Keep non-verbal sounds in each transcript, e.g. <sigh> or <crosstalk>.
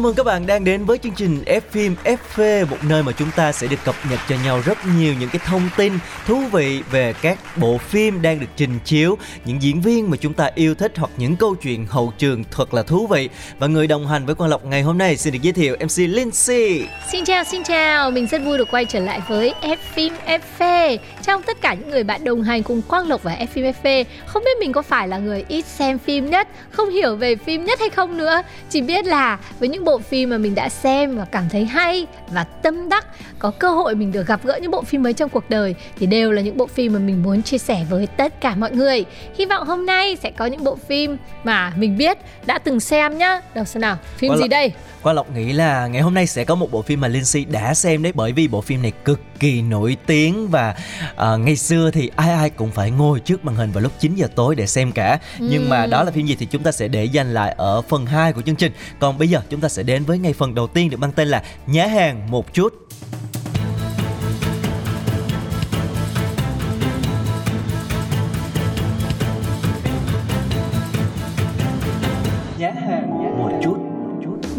Chào mừng các bạn đang đến với chương trình F phim FV, một nơi mà chúng ta sẽ được cập nhật cho nhau rất nhiều những cái thông tin thú vị về các bộ phim đang được trình chiếu, những diễn viên mà chúng ta yêu thích hoặc những câu chuyện hậu trường thật là thú vị. Và người đồng hành với Quang Lộc ngày hôm nay xin được giới thiệu MC Lindsay. Xin chào, xin chào, mình rất vui được quay trở lại với F phim FV. Trong tất cả những người bạn đồng hành cùng Quang Lộc và F phim FV, không biết mình có phải là người ít xem phim nhất, không hiểu về phim nhất hay không nữa. Chỉ biết là với những bộ phim mà mình đã xem và cảm thấy hay và tâm đắc, có cơ hội mình được gặp gỡ những bộ phim mới trong cuộc đời thì đều là những bộ phim mà mình muốn chia sẻ với tất cả mọi người. Hy vọng hôm nay sẽ có những bộ phim mà mình biết đã từng xem nhá. Đâu xem nào, phim Quang gì Lộc- đây? Quang Lộc nghĩ là ngày hôm nay sẽ có một bộ phim mà Lindsay đã xem đấy bởi vì bộ phim này cực kỳ nổi tiếng và à, ngày xưa thì ai ai cũng phải ngồi trước màn hình vào lúc 9 giờ tối để xem cả. Nhưng mà đó là phim gì thì chúng ta sẽ để dành lại ở phần 2 của chương trình. Còn bây giờ chúng ta sẽ đến với ngày phần đầu tiên được mang tên là Nhá hàng một chút.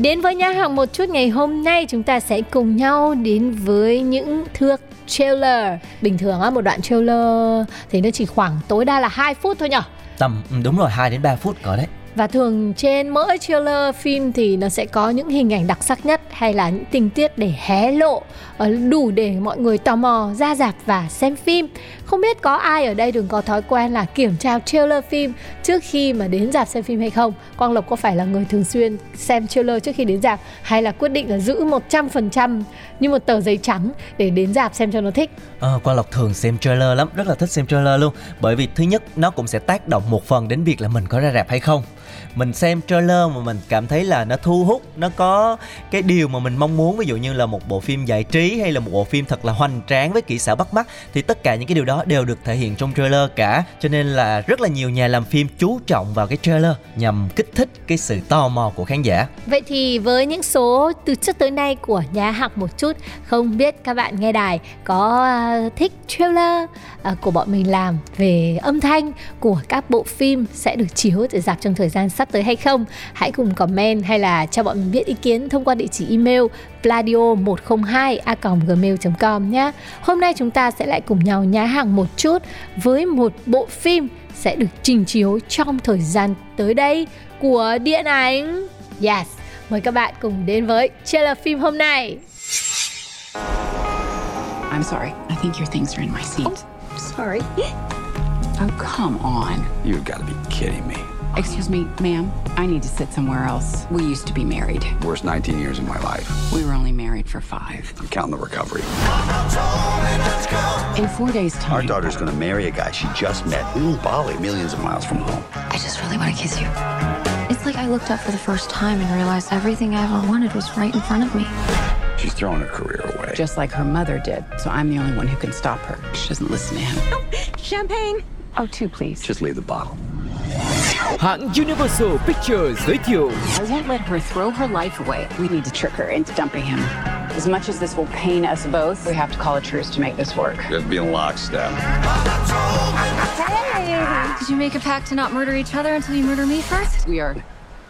Đến với nhà hàng một chút ngày hôm nay chúng ta sẽ cùng nhau đến với những thước trailer. Bình thường á một đoạn trailer thì nó chỉ khoảng tối đa là 2 phút thôi nhở. Tầm ừ, đúng rồi 2 đến 3 phút có đấy. Và thường trên mỗi trailer phim thì nó sẽ có những hình ảnh đặc sắc nhất hay là những tình tiết để hé lộ ờ, đủ để mọi người tò mò ra rạp và xem phim. Không biết có ai ở đây đừng có thói quen là kiểm tra trailer phim trước khi mà đến dạp xem phim hay không? Quang Lộc có phải là người thường xuyên xem trailer trước khi đến dạp hay là quyết định là giữ 100% như một tờ giấy trắng để đến dạp xem cho nó thích? À, Quang Lộc thường xem trailer lắm, rất là thích xem trailer luôn Bởi vì thứ nhất nó cũng sẽ tác động một phần đến việc là mình có ra rạp hay không mình xem trailer mà mình cảm thấy là nó thu hút, nó có cái điều mà mình mong muốn. Ví dụ như là một bộ phim giải trí hay là một bộ phim thật là hoành tráng với kỹ xảo bắt mắt Thì tất cả những cái điều đó đều được thể hiện trong trailer cả. Cho nên là rất là nhiều nhà làm phim chú trọng vào cái trailer nhằm kích thích cái sự tò mò của khán giả. Vậy thì với những số từ trước tới nay của nhà học một chút Không biết các bạn nghe đài có à, thích trailer à, của bọn mình làm về âm thanh của các bộ phim sẽ được chiếu tại dạp trong thời gian sắp tới hay không Hãy cùng comment hay là cho bọn mình biết ý kiến thông qua địa chỉ email pladio 102 a gmail.com nhé Hôm nay chúng ta sẽ lại cùng nhau nhá hàng một chút với một bộ phim sẽ được trình chiếu trong thời gian tới đây của điện ảnh Yes, mời các bạn cùng đến với trailer phim hôm nay. I'm sorry. I think your things are in my seat. sorry Oh, come on. You've got to be kidding me. Excuse me, ma'am. I need to sit somewhere else. We used to be married. Worst 19 years of my life. We were only married for five. I'm counting the recovery. In four days' time. Our daughter's going to marry a guy she just met in Bali, millions of miles from home. I just really want to kiss you. It's like I looked up for the first time and realized everything I ever wanted was right in front of me. She's throwing her career away. Just like her mother did. So I'm the only one who can stop her. She doesn't listen to him. <laughs> Champagne. Oh, two, please. Just leave the bottle. Hãng Universal Pictures giới thiệu I won't let her throw her life away. We need to trick her into dumping him. As much as this will pain us both, we have to call a truce to make this work. You have to be in lockstep. Hey! Did you make a pact to not murder each other until you murder me first? We are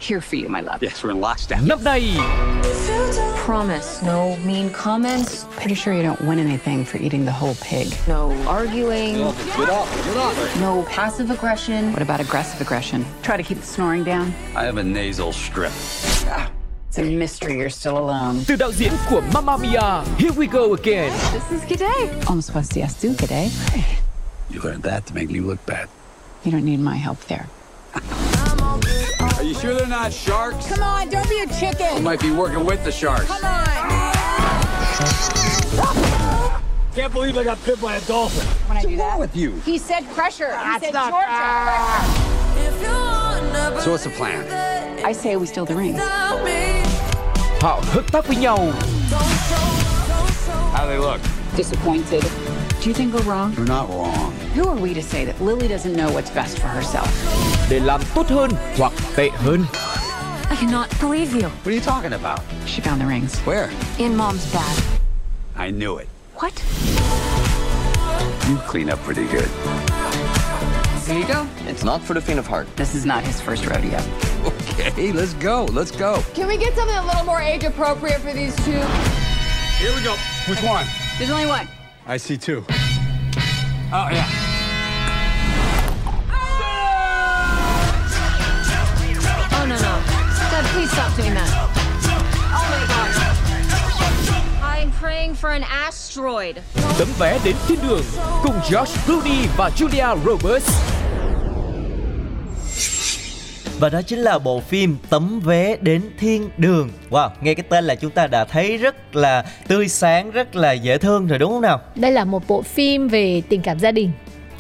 here for you, my love. Yes, we're in lockstep. năm nay Promise, no mean comments, Pretty sure you don't win anything for eating the whole pig. no arguing, no passive aggression. What about aggressive aggression? Try to keep the snoring down. I have a nasal strip. Ah, it's a mystery you're still alone. từ đạo diễn của Mamma Mia Here We Go Again This is G'day. Almost supposed to yes, do today. You learned that to make me look bad. You don't need my help there. <laughs> Are you sure they're not sharks? Come on, don't be a chicken. You might be working with the sharks. Come on. Can't believe I got bit by a dolphin When I do that, with you? he said pressure. He said Georgia. So what's the plan? I say we steal the rings. Họ hợp tác với nhau How do they look? Disappointed. Do you think we're wrong? You're not wrong. Who are we to say that Lily doesn't know what's best for herself? Để làm tốt hơn hoặc tệ hơn. I cannot believe you. What are you talking about? She found the rings. Where? In mom's bag. I knew it. What? You clean up pretty good. Here you go. It's not for the faint of heart. This is not his first rodeo. Okay, let's go. Let's go. Can we get something a little more age appropriate for these two? Here we go. Which one? There's only one. I see two. Oh, yeah. Please stop doing that. Oh my god. I'm praying for an asteroid. Tấm vé đến thiên đường cùng Josh Clooney và Julia Roberts. Và đó chính là bộ phim Tấm vé đến thiên đường. Wow, nghe cái tên là chúng ta đã thấy rất là tươi sáng, rất là dễ thương rồi đúng không nào? Đây là một bộ phim về tình cảm gia đình.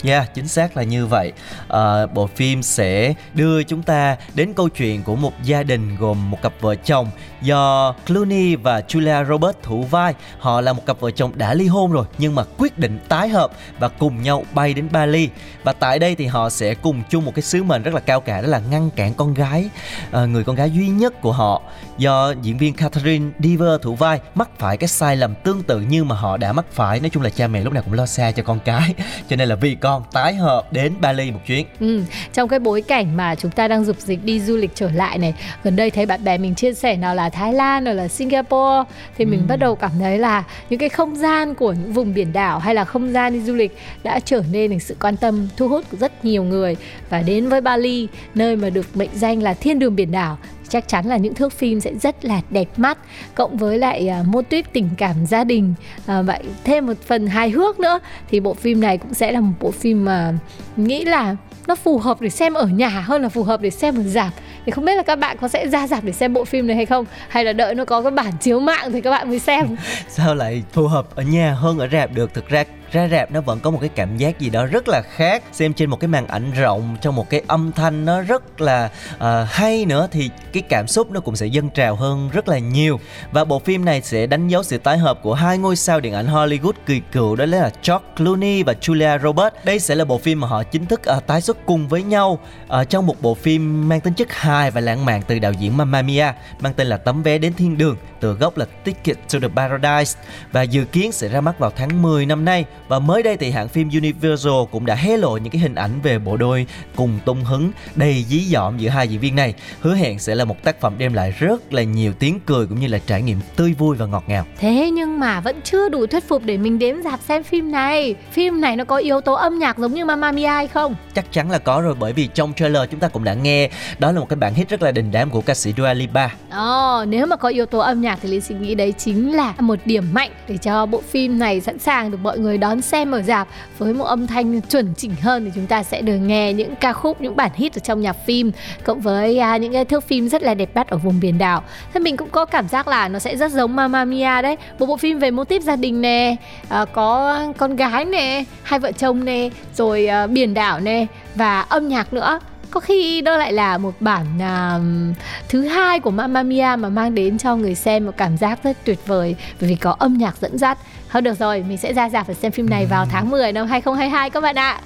Yeah, chính xác là như vậy. À, bộ phim sẽ đưa chúng ta đến câu chuyện của một gia đình gồm một cặp vợ chồng do Clooney và Julia Roberts thủ vai. Họ là một cặp vợ chồng đã ly hôn rồi nhưng mà quyết định tái hợp và cùng nhau bay đến Bali. Và tại đây thì họ sẽ cùng chung một cái sứ mệnh rất là cao cả đó là ngăn cản con gái, à, người con gái duy nhất của họ do diễn viên Catherine Diver thủ vai mắc phải cái sai lầm tương tự như mà họ đã mắc phải. Nói chung là cha mẹ lúc nào cũng lo xa cho con cái. <laughs> Cho nên là vì con tái hợp đến Bali một chuyến. Ừ, trong cái bối cảnh mà chúng ta đang dục dịch đi du lịch trở lại này gần đây thấy bạn bè mình chia sẻ nào là Thái Lan nào là Singapore thì mình bắt đầu cảm thấy là những cái không gian của những vùng biển đảo hay là không gian đi du lịch đã trở nên được sự quan tâm thu hút của rất nhiều người và đến với Bali nơi mà được mệnh danh là thiên đường biển đảo chắc chắn là những thước phim sẽ rất là đẹp mắt cộng với lại uh, mô típ tình cảm gia đình. Uh, vậy thêm một phần hài hước nữa thì bộ phim này cũng sẽ là một bộ phim mà nghĩ là nó phù hợp để xem ở nhà hơn là phù hợp để xem ở rạp. Thì không biết là các bạn có sẽ ra rạp để xem bộ phim này hay không? Hay là đợi nó có cái bản chiếu mạng thì các bạn mới xem? <laughs> Sao lại phù hợp ở nhà hơn ở rạp được? Thực ra ra rạp nó vẫn có một cái cảm giác gì đó rất là khác. Xem trên một cái màn ảnh rộng trong một cái âm thanh nó rất là uh, hay nữa thì cái cảm xúc nó cũng sẽ dâng trào hơn rất là nhiều. Và bộ phim này sẽ đánh dấu sự tái hợp của hai ngôi sao điện ảnh Hollywood kỳ cựu đó là George Clooney và Julia Roberts. Đây sẽ là bộ phim mà họ chính thức uh, tái xuất cùng với nhau uh, trong một bộ phim mang tính chất hài và lãng mạn từ đạo diễn Mamma Mia mang tên là Tấm vé đến thiên đường từ gốc là Ticket to the Paradise. Và dự kiến sẽ ra mắt vào tháng 10 năm nay và mới đây thì hãng phim Universal cũng đã hé lộ những cái hình ảnh về bộ đôi cùng tung hứng đầy dí dỏm giữa hai diễn viên này. Hứa hẹn sẽ là một tác phẩm đem lại rất là nhiều tiếng cười cũng như là trải nghiệm tươi vui và ngọt ngào. Thế nhưng mà vẫn chưa đủ thuyết phục để mình đến dạp xem phim này. Phim này nó có yếu tố âm nhạc giống như Mamma Mia hay không? Chắc chắn là có rồi bởi vì trong trailer chúng ta cũng đã nghe đó là một cái bản hit rất là đình đám của ca sĩ Dua Lipa. Ồ, nếu mà có yếu tố âm nhạc thì Linh suy nghĩ đấy chính là một điểm mạnh để cho bộ phim này sẵn sàng được mọi người đón xem ở dạp với một âm thanh chuẩn chỉnh hơn thì chúng ta sẽ được nghe những ca khúc những bản hit ở trong nhạc phim cộng với à, những cái thước phim rất là đẹp mắt ở vùng biển đảo. Thế mình cũng có cảm giác là nó sẽ rất giống Mamma Mia đấy, một bộ phim về mô típ gia đình nè, à, có con gái nè, hai vợ chồng nè, rồi à, biển đảo nè và âm nhạc nữa có khi đó lại là một bản uh, thứ hai của Mamma Mia mà mang đến cho người xem một cảm giác rất tuyệt vời bởi vì có âm nhạc dẫn dắt. Thôi được rồi, mình sẽ ra rạp và xem phim này vào tháng 10 năm 2022 các bạn ạ.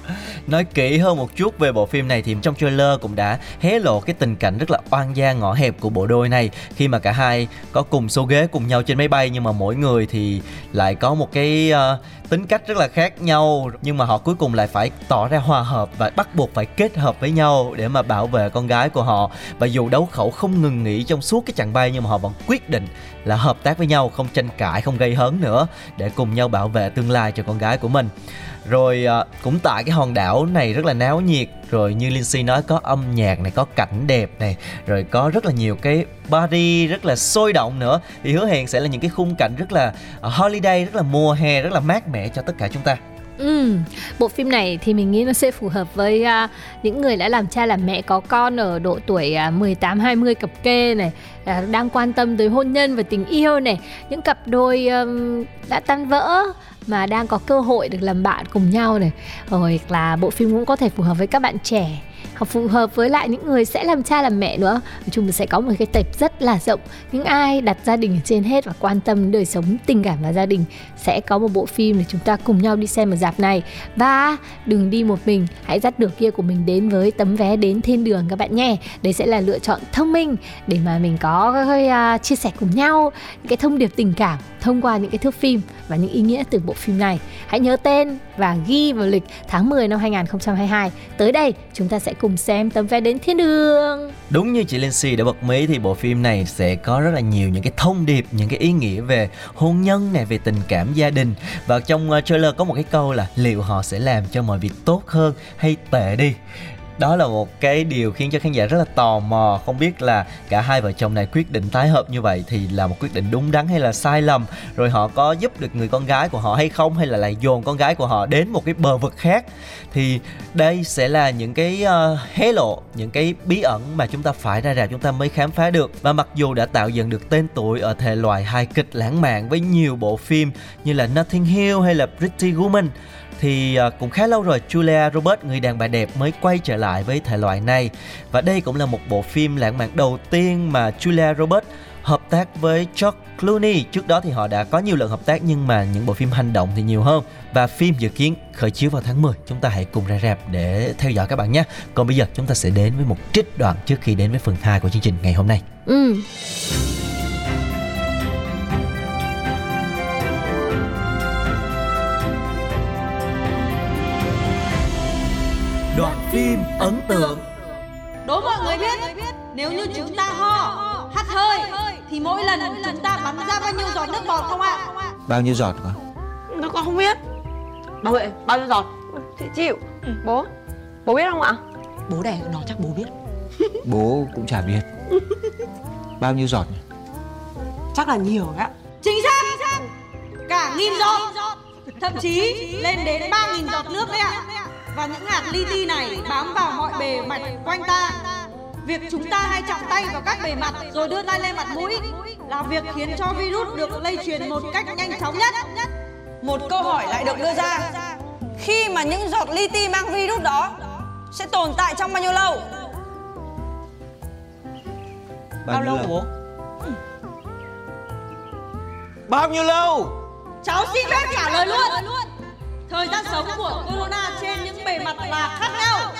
Nói kỹ hơn một chút về bộ phim này thì trong trailer cũng đã hé lộ cái tình cảnh rất là oan gia ngõ hẹp của bộ đôi này khi mà cả hai có cùng số ghế cùng nhau trên máy bay nhưng mà mỗi người thì lại có một cái uh, tính cách rất là khác nhau nhưng mà họ cuối cùng lại phải tỏ ra hòa hợp và bắt buộc phải kết hợp với nhau để mà bảo vệ con gái của họ và dù đấu khẩu không ngừng nghỉ trong suốt cái chặng bay nhưng mà họ vẫn quyết định là hợp tác với nhau, không tranh cãi, không gây hấn nữa, để cùng nhau bảo vệ tương lai cho con gái của mình. Rồi à, cũng tại cái hòn đảo này rất là náo nhiệt, rồi như Lindsay nói, có âm nhạc này, có cảnh đẹp này, rồi có rất là nhiều cái party rất là sôi động nữa. Thì hứa hẹn sẽ là những cái khung cảnh rất là à, holiday, rất là mùa hè, rất là mát mẻ cho tất cả chúng ta. Ừ, bộ phim này thì mình nghĩ nó sẽ phù hợp với uh, những người đã làm cha làm mẹ có con ở độ tuổi uh, 18 20 cặp kê này, uh, đang quan tâm tới hôn nhân và tình yêu này, những cặp đôi um, đã tan vỡ mà đang có cơ hội được làm bạn cùng nhau này. Rồi là bộ phim cũng có thể phù hợp với các bạn trẻ phù hợp với lại những người sẽ làm cha làm mẹ nữa. Nói chung mình sẽ có một cái tệp rất là rộng. Những ai đặt gia đình ở trên hết và quan tâm đời sống tình cảm và gia đình sẽ có một bộ phim để chúng ta cùng nhau đi xem ở dạp này. Và đừng đi một mình hãy dắt được kia của mình đến với tấm vé đến thiên đường các bạn nhé. Đây sẽ là lựa chọn thông minh để mà mình có uh, chia sẻ cùng nhau những cái thông điệp tình cảm thông qua những cái thước phim và những ý nghĩa từ bộ phim này. Hãy nhớ tên và ghi vào lịch tháng 10 năm 2022. Tới đây chúng ta sẽ cùng xem tấm vé đến thiên đường. Đúng như chị Lindsay đã bật mí thì bộ phim này sẽ có rất là nhiều những cái thông điệp, những cái ý nghĩa về hôn nhân này, về tình cảm gia đình. Và trong ờ, trailer có một cái câu là liệu họ sẽ làm cho mọi việc tốt hơn hay tệ đi đó là một cái điều khiến cho khán giả rất là tò mò. Không biết là cả hai vợ chồng này quyết định tái hợp như vậy thì là một quyết định đúng đắn hay là sai lầm? Rồi họ có giúp được người con gái của họ hay không? Hay là lại dồn con gái của họ đến một cái bờ vực khác? Thì đây sẽ là những cái uh, hé lộ những cái bí ẩn mà chúng ta phải ra rạp chúng ta mới khám phá được. Và mặc dù đã tạo dựng được tên tuổi ở thể loại hài kịch lãng mạn với nhiều bộ phim như là Nothing Hill hay là Pretty Woman thì à, cũng khá lâu rồi Julia Roberts, người đàn bà đẹp, mới quay trở lại với thể loại này. Và đây cũng là một bộ phim lãng mạn đầu tiên mà Julia Roberts hợp tác với George Clooney. Trước đó thì họ đã có nhiều lần hợp tác, nhưng mà những bộ phim hành động thì nhiều hơn. Và phim dự kiến khởi chiếu vào tháng 10 chúng ta hãy cùng ra rạp để theo dõi các bạn nhé. Còn bây giờ chúng ta sẽ đến với một trích đoạn trước khi đến với phần 2 của chương trình ngày hôm nay. Ừ. đoạn phim ấn tượng Đố mọi người biết Nếu như chúng ta ho, hắt hơi Thì mỗi lần chúng ta bắn ra bao nhiêu giọt nước bọt không ạ? Bao nhiêu giọt con? Nó con không biết Bảo vệ, bao nhiêu giọt? Chị chịu ừ. Bố, bố biết không ạ? Bố đẻ nó chắc bố biết <laughs> Bố cũng chả biết Bao nhiêu giọt nhỉ? Chắc là nhiều ạ Chính xác Cả nghìn giọt Thậm chí lên đến ba nghìn giọt nước đấy ạ và những hạt li ti này bám vào mọi bề mặt quanh ta. Việc chúng ta hay chạm tay vào các bề mặt rồi đưa tay lên mặt mũi là việc khiến cho virus được lây truyền một cách nhanh chóng nhất. Một câu hỏi lại được đưa ra. Khi mà những giọt li ti mang virus đó sẽ tồn tại trong bao nhiêu lâu? Bao, bao lâu bố? Bao nhiêu lâu? Cháu xin phép trả lời luôn. Thời gian sống của corona trên những bề mặt là khác nhau.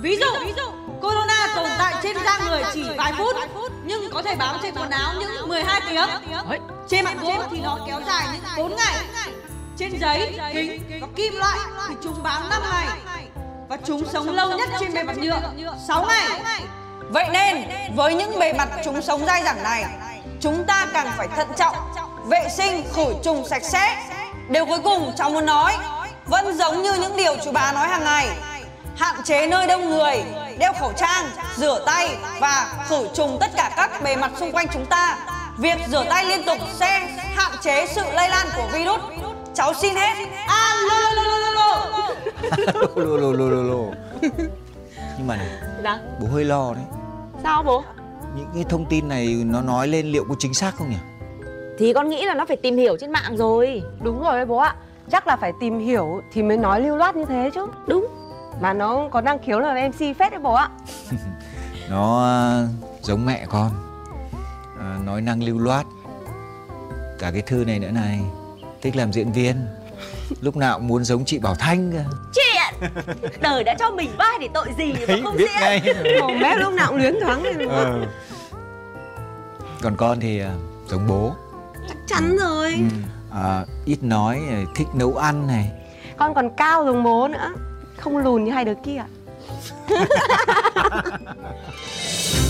Ví dụ, corona tồn tại trên da người chỉ vài phút nhưng có thể bám trên quần áo những 12 tiếng. Trên mặt gỗ thì nó kéo dài những 4 ngày. Trên giấy, kính có kim loại thì chúng bám 5 ngày. Và chúng sống lâu nhất trên bề mặt nhựa 6 ngày. Vậy nên với những bề mặt chúng sống dai dẳng này, chúng ta càng phải thận trọng, vệ sinh, khử trùng sạch sẽ. Điều cuối cùng cháu muốn nói vẫn giống như những điều chú bà nói hàng ngày. Hạn chế nơi đông người đeo khẩu trang rửa tay và khử trùng tất cả các bề mặt xung quanh chúng ta. Việc rửa tay liên tục sẽ hạn chế sự lây lan của virus. Cháu xin hết. Alo <laughs> lô lô lô lô lô. Nhưng mà này dạ. bố hơi lo đấy. Sao bố? Những cái thông tin này nó nói lên liệu có chính xác không nhỉ? Thì con nghĩ là nó phải tìm hiểu trên mạng rồi. Đúng rồi đấy bố ạ chắc là phải tìm hiểu thì mới nói lưu loát như thế chứ. Đúng. Mà nó có năng khiếu là mc phết đấy bố ạ. <laughs> Nó uh, giống mẹ con. Uh, nói năng lưu loát. Cả cái thư này nữa này thích làm diễn viên. <laughs> Lúc nào cũng muốn giống chị bảo thanh cơ. Chuyện. <laughs> Đời đã cho mình vai để tội gì mà không biết diễn. ngay. Mồm mép lúc nào cũng luyến thoáng này ừ. còn con thì uh, giống bố. Chắc chắn rồi. Ừ à, ít nói thích nấu ăn này. Con còn cao giống bố nữa. Không lùn như hai đứa kia <laughs>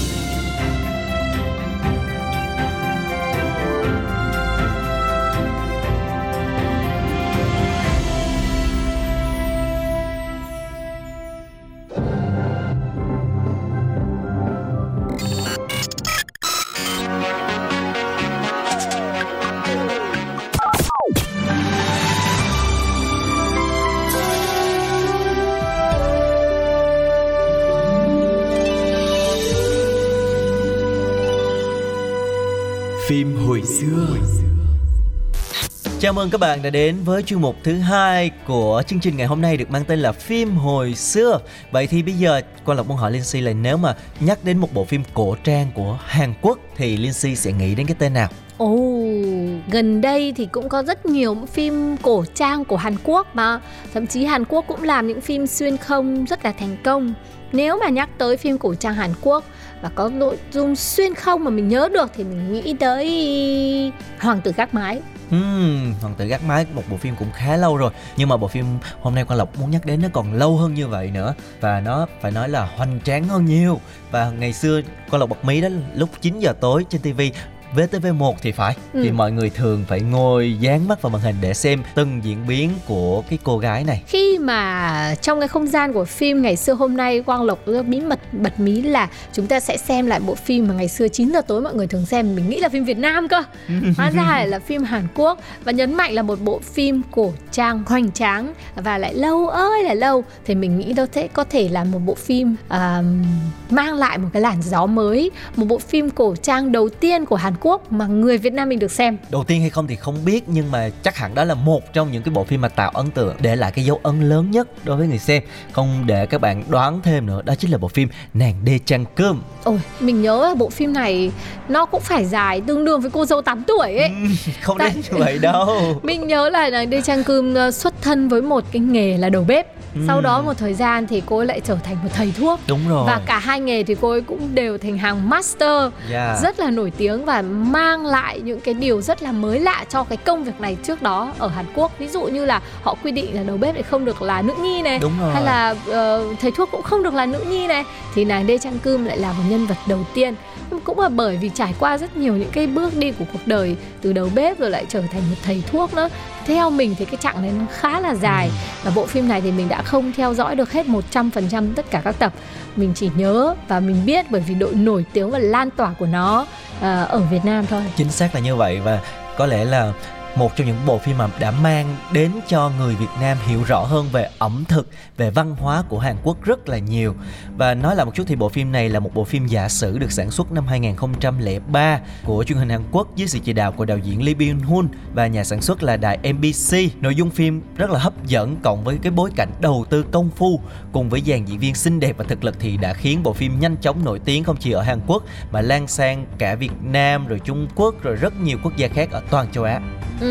xưa Chào mừng các bạn đã đến với chuyên mục thứ hai của chương trình ngày hôm nay được mang tên là phim hồi xưa. Vậy thì bây giờ quan Lộc muốn hỏi Linh Si là nếu mà nhắc đến một bộ phim cổ trang của Hàn Quốc thì Linh Si sẽ nghĩ đến cái tên nào? Ồ, gần đây thì cũng có rất nhiều phim cổ trang của Hàn Quốc mà Thậm chí Hàn Quốc cũng làm những phim xuyên không rất là thành công Nếu mà nhắc tới phim cổ trang Hàn Quốc và có nội dung xuyên không mà mình nhớ được thì mình nghĩ tới Hoàng tử gác mái. Hmm, Hoàng tử gác mái một bộ phim cũng khá lâu rồi. Nhưng mà bộ phim hôm nay Quang Lộc muốn nhắc đến nó còn lâu hơn như vậy nữa. Và nó phải nói là hoành tráng hơn nhiều. Và ngày xưa Quang Lộc bật mí đó lúc 9 giờ tối trên TV VTV1 thì phải. Ừ. thì mọi người thường phải ngồi dán mắt vào màn hình để xem từng diễn biến của cái cô gái này. Khi mà trong cái không gian của phim ngày xưa hôm nay Quang Lộc bí mật bật mí là chúng ta sẽ xem lại bộ phim mà ngày xưa 9 giờ tối mọi người thường xem. Mình nghĩ là phim Việt Nam cơ. <laughs> Hóa ra là phim Hàn Quốc. Và nhấn mạnh là một bộ phim cổ trang hoành tráng và lại lâu ơi là lâu. Thì mình nghĩ đâu sẽ có thể là một bộ phim uh, mang lại một cái làn gió mới. Một bộ phim cổ trang đầu tiên của Hàn Quốc mà người Việt Nam mình được xem. Đầu tiên hay không thì không biết nhưng mà chắc hẳn đó là một trong những cái bộ phim mà tạo ấn tượng để lại cái dấu ấn lớn nhất đối với người xem. Không để các bạn đoán thêm nữa đó chính là bộ phim nàng đê chăn cơm. Ôi mình nhớ là bộ phim này nó cũng phải dài tương đương với cô dâu 8 tuổi ấy. Ừ, <laughs> không Tại... đến như vậy đâu. <laughs> Mình nhớ là nàng đê chăn cơm ờ, xuất thân với một cái nghề là đầu bếp ừ. sau đó một thời gian thì cô ấy lại trở thành một thầy thuốc đúng rồi và cả hai nghề thì cô ấy cũng đều thành hàng master yeah. rất là nổi tiếng và mang lại những cái điều rất là mới lạ cho cái công việc này trước đó ở Hàn Quốc ví dụ như là họ quy định là đầu bếp lại không được là nữ nhi này đúng rồi. hay là uh, thầy thuốc cũng không được là nữ nhi này thì nàng Đê Trang Cơm lại là một nhân vật đầu tiên cũng là bởi vì trải qua rất nhiều những cái bước đi của cuộc đời từ đầu bếp rồi lại trở thành một thầy thuốc nữa. Theo mình thì cái chặng này nó khá là dài ừ. và bộ phim này thì mình đã không theo dõi được hết 100% tất cả các tập. Mình chỉ nhớ và mình biết bởi vì độ nổi tiếng và lan tỏa của nó uh, ở Việt Nam thôi. Chính xác là như vậy và có lẽ là một trong những bộ phim mà đã mang đến cho người Việt Nam hiểu rõ hơn về ẩm thực, về văn hóa của Hàn Quốc rất là nhiều. Và nói lại một chút thì bộ phim này là một bộ phim giả sử được sản xuất năm 2003 của truyền hình Hàn Quốc dưới sự chỉ đạo của đạo diễn Lee Byung Hun và nhà sản xuất là đài MBC. Nội dung phim rất là hấp dẫn cộng với cái bối cảnh đầu tư công phu cùng với dàn diễn viên xinh đẹp và thực lực thì đã khiến bộ phim nhanh chóng nổi tiếng không chỉ ở Hàn Quốc mà lan sang cả Việt Nam rồi Trung Quốc rồi rất nhiều quốc gia khác ở toàn châu Á. Ừ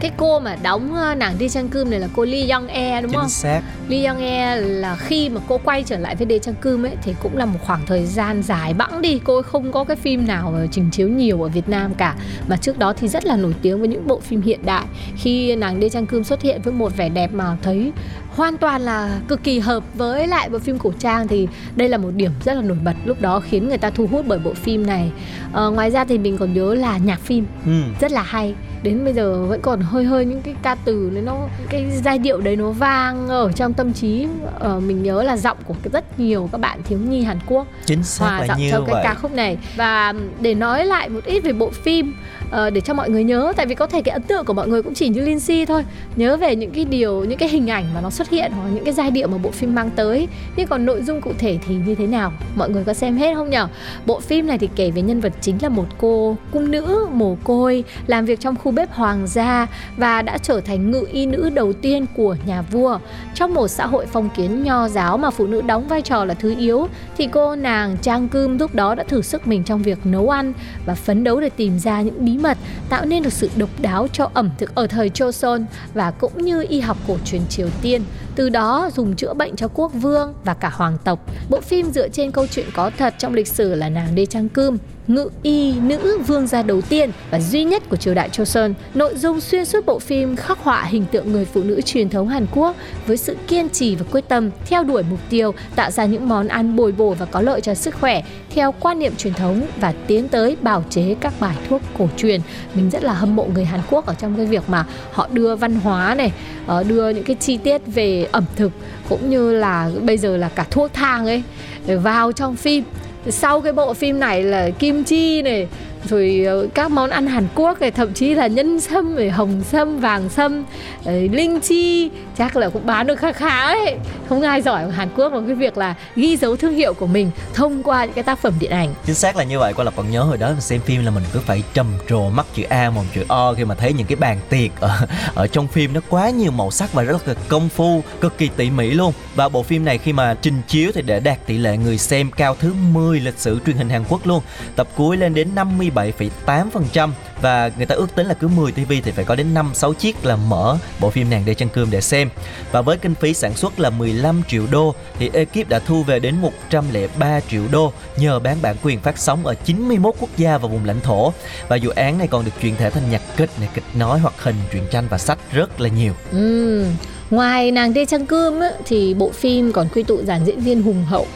cái cô mà đóng ờ, nàng đi trang cơm này là cô Lee Young E đúng Chính không? xác. Lee Young E là khi mà cô quay trở lại với Đê Trang Cơm ấy thì cũng là một khoảng thời gian dài bẵng đi. Cô không có cái phim nào trình chiếu nhiều ở Việt Nam cả. Mà trước đó thì rất là nổi tiếng với những bộ phim hiện đại. Khi nàng Đê Trang Cơm xuất hiện với một vẻ đẹp mà thấy hoàn toàn là cực kỳ hợp với lại bộ phim cổ trang thì đây là một điểm rất là nổi bật lúc đó khiến người ta thu hút bởi bộ phim này. À, ngoài ra thì mình còn nhớ là nhạc phim. Ừ. rất là hay đến bây giờ vẫn còn hơi hơi những cái ca từ đấy nó cái giai điệu đấy nó vang ở trong tâm trí. Ờ, mình nhớ là giọng của rất nhiều các bạn thiếu nhi Hàn Quốc chính xác hòa là giọng như cho cái vậy. ca khúc này. Và để nói lại một ít về bộ phim uh, để cho mọi người nhớ tại vì có thể cái ấn tượng của mọi người cũng chỉ như Linh Si thôi. Nhớ về những cái điều những cái hình ảnh mà nó xuất hiện hoặc những cái giai điệu mà bộ phim mang tới. Nhưng còn nội dung cụ thể thì như thế nào? Mọi người có xem hết không nhở bộ phim này thì kể về nhân vật chính là một cô cung nữ mồ côi làm việc trong khu bếp hoàng gia và đã trở thành ngự y nữ đầu tiên của nhà vua. Trong một xã hội phong kiến nho giáo mà phụ nữ đóng vai trò là thứ yếu, thì cô nàng Trang Cơm lúc đó đã thử sức mình trong việc nấu ăn và phấn đấu để tìm ra những bí mật tạo nên được sự độc đáo cho ẩm thực ở thời Joseon và cũng như y học cổ truyền Triều Tiên từ đó dùng chữa bệnh cho quốc vương và cả hoàng tộc. Bộ phim dựa trên câu chuyện có thật trong lịch sử là nàng Đê Trang Cương ngự y nữ vương gia đầu tiên và duy nhất của triều đại Joseon. Nội dung xuyên suốt bộ phim khắc họa hình tượng người phụ nữ truyền thống Hàn Quốc với sự kiên trì và quyết tâm theo đuổi mục tiêu tạo ra những món ăn bồi bổ và có lợi cho sức khỏe theo quan niệm truyền thống và tiến tới bào chế các bài thuốc cổ truyền. Mình rất là hâm mộ người Hàn Quốc ở trong cái việc mà họ đưa văn hóa này, ờ, đưa những cái chi tiết về ẩm thực, cũng như là bây giờ là cả thuốc thang ấy, vào trong phim. Sau cái bộ phim này là kim chi này rồi ờ, các món ăn Hàn Quốc này, thậm chí là nhân sâm, rồi hồng sâm, vàng sâm, rồi linh chi, chắc là cũng bán được khá khá ấy. Không ai giỏi ở Hàn Quốc bằng cái việc là ghi dấu thương hiệu của mình thông qua những cái tác phẩm điện ảnh. Chính xác là như vậy qua là còn nhớ hồi đó mình xem phim là mình cứ phải trầm trồ mắt chữ A mồm chữ O khi mà thấy những cái bàn tiệc ở <laughs> ở trong phim. Nó quá nhiều màu sắc và rất là công phu, cực kỳ tỉ mỉ luôn. Và bộ phim này khi mà trình chiếu thì để đạt tỷ lệ người xem cao thứ 10 lịch sử truyền hình Hàn Quốc luôn. Tập cuối lên đến 57,8% và người ta ước tính là cứ 10 TV thì phải có đến 5 6 chiếc là mở bộ phim nàng đê chân cơm để xem. Và với kinh phí sản xuất là 15 triệu đô thì ekip đã thu về đến 103 triệu đô nhờ bán bản quyền phát sóng ở 91 quốc gia và vùng lãnh thổ. Và dự án này còn được chuyển thể thành nhạc kịch này, kịch nói, hoạt hình, truyện tranh và sách rất là nhiều. Ừ. Ngoài nàng đê trăng cơm ấy, thì bộ phim còn quy tụ dàn diễn viên hùng hậu.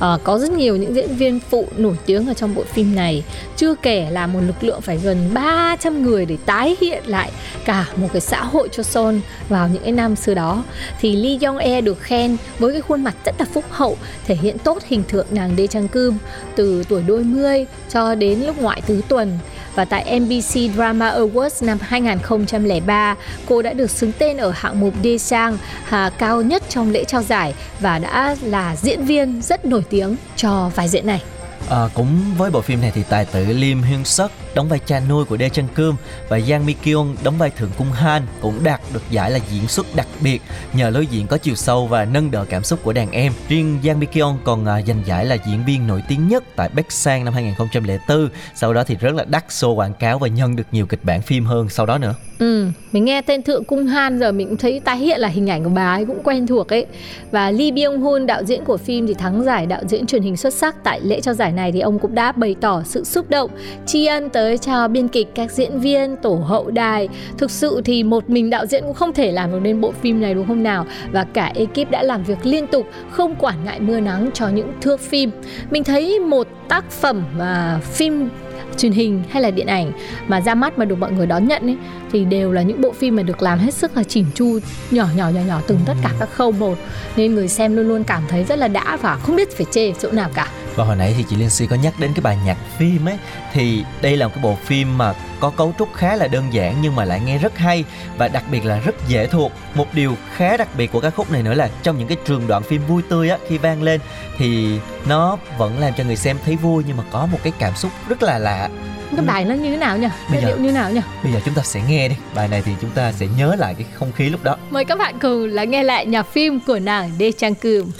À, có rất nhiều những diễn viên phụ nổi tiếng ở trong bộ phim này. Chưa kể là một lực lượng phải gần 300 người để tái hiện lại cả một cái xã hội cho Son vào những cái năm xưa đó. Thì Lee Young E được khen với cái khuôn mặt rất là phúc hậu thể hiện tốt hình tượng nàng đê trăng cơm từ tuổi đôi mươi cho đến lúc ngoại tứ tuần và tại NBC Drama Awards năm 2003, cô đã được xứng tên ở hạng mục Dae Sang à, cao nhất trong lễ trao giải và đã là diễn viên rất nổi tiếng cho vai diễn này. À, cũng với bộ phim này thì tài tử Lim Hyun Suk đóng vai cha nuôi của Dae Chan Kum và Yang Mi Kyung đóng vai thượng cung Han cũng đạt được giải là diễn xuất đặc biệt nhờ lối diễn có chiều sâu và nâng đỡ cảm xúc của đàn em. Riêng Yang Mi Kyung còn à, giành giải là diễn viên nổi tiếng nhất tại Baek Sang năm 2004. Sau đó thì rất là đắt xô quảng cáo và nhận được nhiều kịch bản phim hơn sau đó nữa. Ừ, mình nghe tên Thượng Cung Han giờ mình cũng thấy tái hiện là hình ảnh của bà ấy cũng quen thuộc ấy. Và Lee Byung Hun đạo diễn của phim thì thắng giải đạo diễn truyền hình xuất sắc tại lễ trao giải này thì ông cũng đã bày tỏ sự xúc động, tri ân tới chào biên kịch, các diễn viên, tổ hậu đài. Thực sự thì một mình đạo diễn cũng không thể làm được nên bộ phim này đúng không nào? Và cả ekip đã làm việc liên tục, không quản ngại mưa nắng cho những thước phim. Mình thấy một tác phẩm và phim truyền hình hay là điện ảnh mà ra mắt mà được mọi người đón nhận ấy, thì đều là những bộ phim mà được làm hết sức là chỉn chu, nhỏ nhỏ nhỏ nhỏ, từng tất cả các khâu một. Nên người xem luôn luôn cảm thấy rất là đã và không biết phải chê chỗ nào cả. Và hồi nãy thì chị Liên Si có nhắc đến cái bài nhạc phim ấy, thì đây là một cái bộ phim mà có cấu trúc khá là đơn giản nhưng mà lại nghe rất hay và đặc biệt là rất dễ thuộc. Một điều khá đặc biệt của ca khúc này nữa là trong những cái trường đoạn phim vui tươi á khi vang lên thì nó vẫn làm cho người xem thấy vui nhưng mà có một cái cảm xúc rất là lạ. Cái bài nó như thế nào nhỉ? Bây giờ, điệu như nào nhỉ? Bây giờ chúng ta sẽ nghe đi. Bài này thì chúng ta sẽ nhớ lại cái không khí lúc đó. Mời các bạn cùng là nghe lại nhạc phim của nàng Đê Trang Cừm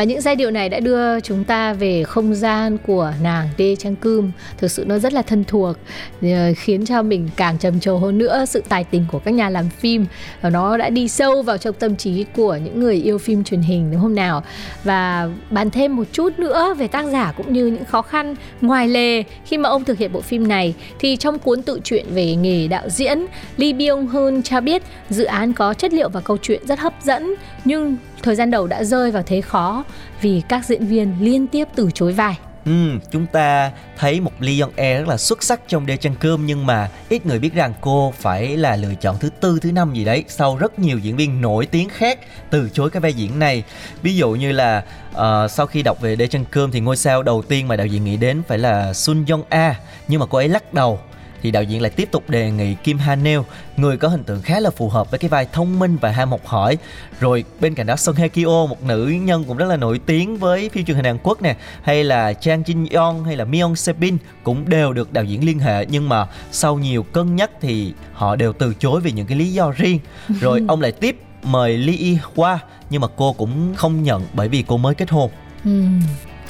Và những giai điệu này đã đưa chúng ta về không gian của nàng Đê Trang Cưm Thực sự nó rất là thân thuộc ờ, Khiến cho mình càng trầm trồ hơn nữa sự tài tình của các nhà làm phim. Và nó đã đi sâu vào trong tâm trí của những người yêu phim truyền hình đúng không nào? Và bàn thêm một chút nữa về tác giả cũng như những khó khăn ngoài lề Khi mà ông thực hiện bộ phim này, Thì trong cuốn tự truyện về nghề đạo diễn Lee Byung Hun cho biết dự án có chất liệu và câu chuyện rất hấp dẫn, Nhưng thời gian đầu đã rơi vào thế khó vì các diễn viên liên tiếp từ chối vai. Ừ, chúng ta thấy một Lee Young E rất là xuất sắc trong Đê Chăn Cơm nhưng mà ít người biết rằng cô phải là lựa chọn thứ tư thứ năm gì đấy sau rất nhiều diễn viên nổi tiếng khác từ chối cái vai diễn này. Ví dụ như là uh, sau khi đọc về Đê Chăn Cơm thì ngôi sao đầu tiên mà đạo diễn nghĩ đến phải là Sun Young A nhưng mà cô ấy lắc đầu thì đạo diễn lại tiếp tục đề nghị Kim Ha Neo, người có hình tượng khá là phù hợp với cái vai thông minh và ham học hỏi. Rồi bên cạnh đó Song Hye Kyo, một nữ nhân cũng rất là nổi tiếng với phim truyền hình Hàn Quốc nè, hay là Chang Jin Yeon hay là Myung Bin cũng đều được đạo diễn liên hệ nhưng mà sau nhiều cân nhắc thì họ đều từ chối vì những cái lý do riêng. <laughs> Rồi ông lại tiếp mời Lee Hwa nhưng mà cô cũng không nhận bởi vì cô mới kết hôn.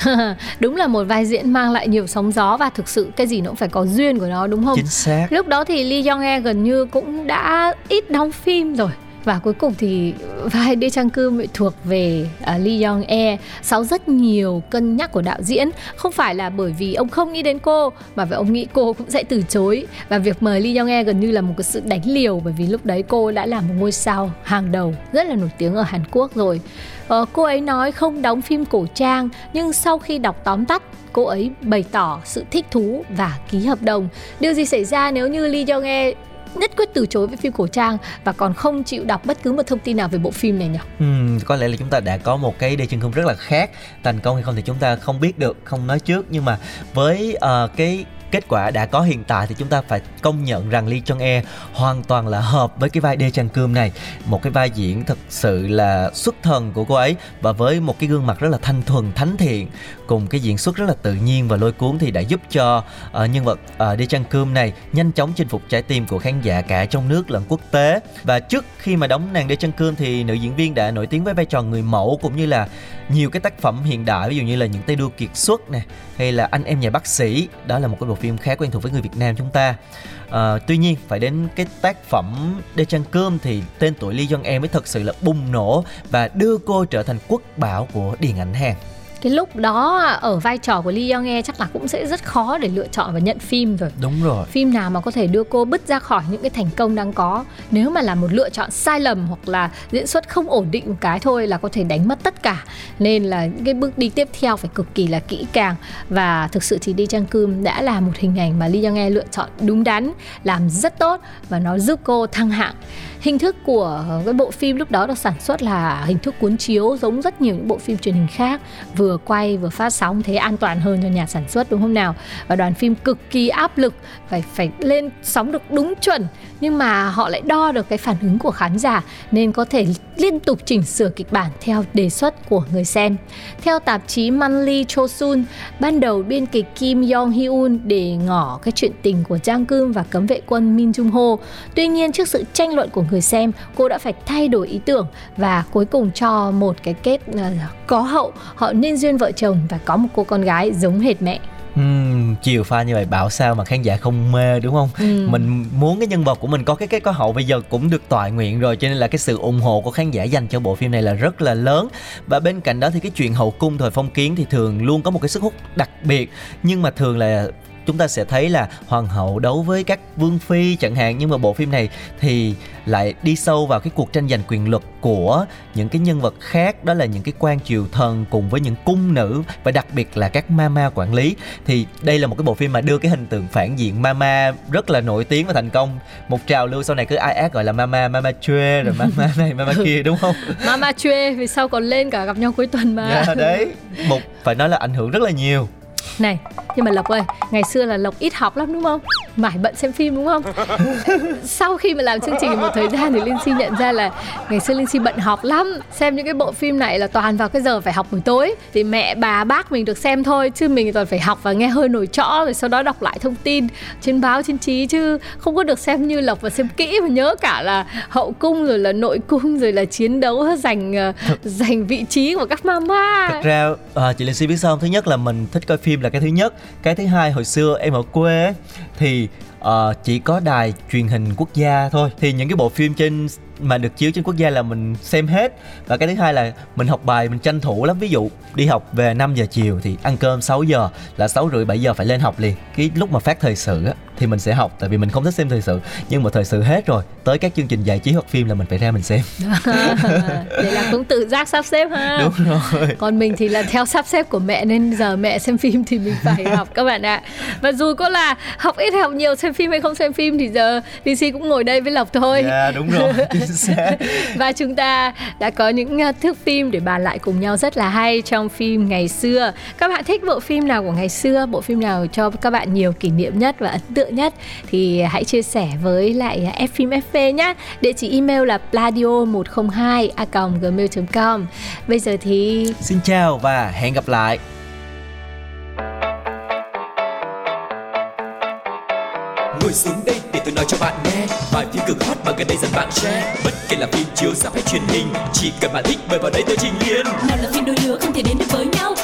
<laughs> Đúng là một vai diễn mang lại nhiều sóng gió và thực sự cái gì nó cũng phải có duyên của nó đúng không? Chính xác. Lúc đó thì Lee Young E gần như cũng đã ít đóng phim rồi và cuối cùng thì vai Đê Trang Cư thuộc về uh, Lee Young E sau rất nhiều cân nhắc của đạo diễn. Không phải là bởi vì ông không nghĩ đến cô mà vì ông nghĩ cô cũng sẽ từ chối. Và việc mời Lee Young E gần như là một cái sự đánh liều bởi vì lúc đấy cô đã là một ngôi sao hàng đầu rất là nổi tiếng ở Hàn Quốc rồi. Uh, cô ấy nói không đóng phim cổ trang nhưng sau khi đọc tóm tắt cô ấy bày tỏ sự thích thú và ký hợp đồng. Điều gì xảy ra nếu như Lee Young E nhất quyết từ chối với phim cổ trang và còn không chịu đọc bất cứ một thông tin nào về bộ phim này nhỉ? Ừ, có lẽ là chúng ta đã có một cái đề chân không rất là khác. Thành công hay không thì chúng ta không biết được không nói trước. Nhưng mà với uh, cái kết quả đã có hiện tại thì chúng ta phải công nhận rằng Lee Chung E hoàn toàn là hợp với cái vai Đê Chang Cơm này. Một cái vai diễn thật sự là xuất thần của cô ấy và với một cái gương mặt rất là thanh thuần thánh thiện cùng cái diễn xuất rất là tự nhiên và lôi cuốn thì đã giúp cho uh, nhân vật ờ, uh, đi chăn Cơm này nhanh chóng chinh phục trái tim của khán giả cả trong nước lẫn quốc tế. Và trước khi mà đóng nàng đi chăn Cơm thì nữ diễn viên đã nổi tiếng với vai trò người mẫu cũng như là nhiều cái tác phẩm hiện đại ví dụ như là những tay đua kiệt xuất nè hay là anh em nhà bác sĩ. Đó là một cái bộ phim khá quen thuộc với người Việt Nam chúng ta. À, tuy nhiên phải đến cái tác phẩm Đê Trang Cơm thì tên tuổi Lee Jong Em mới thật sự là bùng nổ và đưa cô trở thành quốc bảo của điện ảnh Hàn cái lúc đó ở vai trò của Lee Young E chắc là cũng sẽ rất khó để lựa chọn và nhận phim rồi. Đúng rồi. Phim nào mà có thể đưa cô bứt ra khỏi những cái thành công đang có. Nếu mà là một lựa chọn sai lầm hoặc là diễn xuất không ổn định một cái thôi là có thể đánh mất tất cả. Nên là những cái bước đi tiếp theo phải cực kỳ là kỹ càng và thực sự thì Lee Chang Kum đã là một hình ảnh mà Lee Young E lựa chọn đúng đắn, làm rất tốt và nó giúp cô thăng hạng hình thức của cái bộ phim lúc đó được sản xuất là hình thức cuốn chiếu giống rất nhiều những bộ phim truyền hình khác vừa quay vừa phát sóng thế an toàn hơn cho nhà sản xuất đúng không nào và đoàn phim cực kỳ áp lực phải phải lên sóng được đúng chuẩn nhưng mà họ lại đo được cái phản ứng của khán giả nên có thể liên tục chỉnh sửa kịch bản theo đề xuất của người xem. Theo tạp chí Manly Chosun, ban đầu biên kịch Kim Yong Hyun để ngỏ cái chuyện tình của Jang Keum và cấm vệ quân Min Jung Ho. Tuy nhiên trước sự tranh luận của người xem, cô đã phải thay đổi ý tưởng và cuối cùng cho một cái kết uh, có hậu, họ nên duyên vợ chồng và có một cô con gái giống hệt mẹ. Uhm, chiều pha như vậy bảo sao mà khán giả không mê đúng không? Ừ. Mình muốn cái nhân vật của mình có cái cái có hậu bây giờ cũng được tọa nguyện rồi cho nên là cái sự ủng hộ của khán giả dành cho bộ phim này là rất là lớn. Và bên cạnh đó thì cái chuyện hậu cung thời phong kiến thì thường luôn có một cái sức hút đặc biệt nhưng mà thường là chúng ta sẽ thấy là hoàng hậu đấu với các vương phi chẳng hạn nhưng mà bộ phim này thì lại đi sâu vào cái cuộc tranh giành quyền lực của những cái nhân vật khác đó là những cái quan triều thần cùng với những cung nữ và đặc biệt là các mama quản lý. Thì đây là một cái bộ phim mà đưa cái hình tượng phản diện mama rất là nổi tiếng và thành công. Một trào lưu sau này cứ ai ác gọi là mama mama chue rồi mama <laughs> này mama kia đúng không? <laughs> Mama chue vì sau còn lên cả gặp nhau cuối tuần mà. Yeah, dạ, đấy. Một phải nói là ảnh hưởng rất là nhiều này nhưng mà lộc ơi ngày xưa là lộc ít học lắm đúng không? Mải bận xem phim đúng không? <laughs> Sau khi mà làm chương trình một thời gian thì linh si nhận ra là ngày xưa linh si bận học lắm. Xem những cái bộ phim này là toàn vào cái giờ phải học buổi tối. Thì mẹ bà bác mình được xem thôi chứ mình toàn phải học và nghe hơi nổi trõ rồi sau đó đọc lại thông tin trên báo trên trí chứ không có được xem như lộc và xem kỹ và nhớ cả là hậu cung rồi là nội cung rồi là chiến đấu giành ờ, giành vị trí của các mama. Thật ra à, chị Linh Si biết sao không? thứ nhất là mình thích coi phim là cái thứ nhất. Cái thứ hai hồi xưa em ở quê ấy, thì uh, chỉ có đài truyền hình quốc gia thôi. Thì những cái bộ phim trên mà được chiếu trên quốc gia là mình xem hết. Và cái thứ hai là mình học bài mình tranh thủ lắm. Ví dụ đi học về 5 giờ chiều thì ăn cơm 6 giờ là 6 rưỡi 7 giờ phải lên học liền. Cái lúc mà phát thời sự á thì mình sẽ học tại vì mình không thích xem thời sự. Nhưng mà thời sự hết rồi tới các chương trình giải trí hoặc phim là mình phải ra mình xem. <laughs> Vậy là cũng tự giác sắp xếp ha. Đúng rồi. Còn mình thì là theo sắp xếp của mẹ nên giờ mẹ xem phim thì mình phải học các bạn ạ. Và dù có là học ít học nhiều xem phim hay không xem phim thì giờ DC cũng ngồi đây với Lộc thôi. Dạ yeah, đúng rồi. chính <laughs> xác <laughs> và chúng ta đã có những à, thước phim để bàn lại cùng nhau rất là hay trong phim ngày xưa. Các bạn thích bộ phim nào của ngày xưa bộ phim nào cho các bạn nhiều kỷ niệm nhất và ấn tượng nhất thì hãy chia sẻ với lại F phim FV nhé địa chỉ email là pladio 102 a gmail.com bây giờ thì xin chào và hẹn gặp lại. Ngồi xuống đây để tôi nói cho bạn nghe. Bài phim cực hot mà gần đây dần bạn share. Bất kể là phim chiếu sắp hay truyền hình, chỉ cần bạn thích mời vào đây tôi trình liền nào là phim đôi lứa không thể đến được với nhau.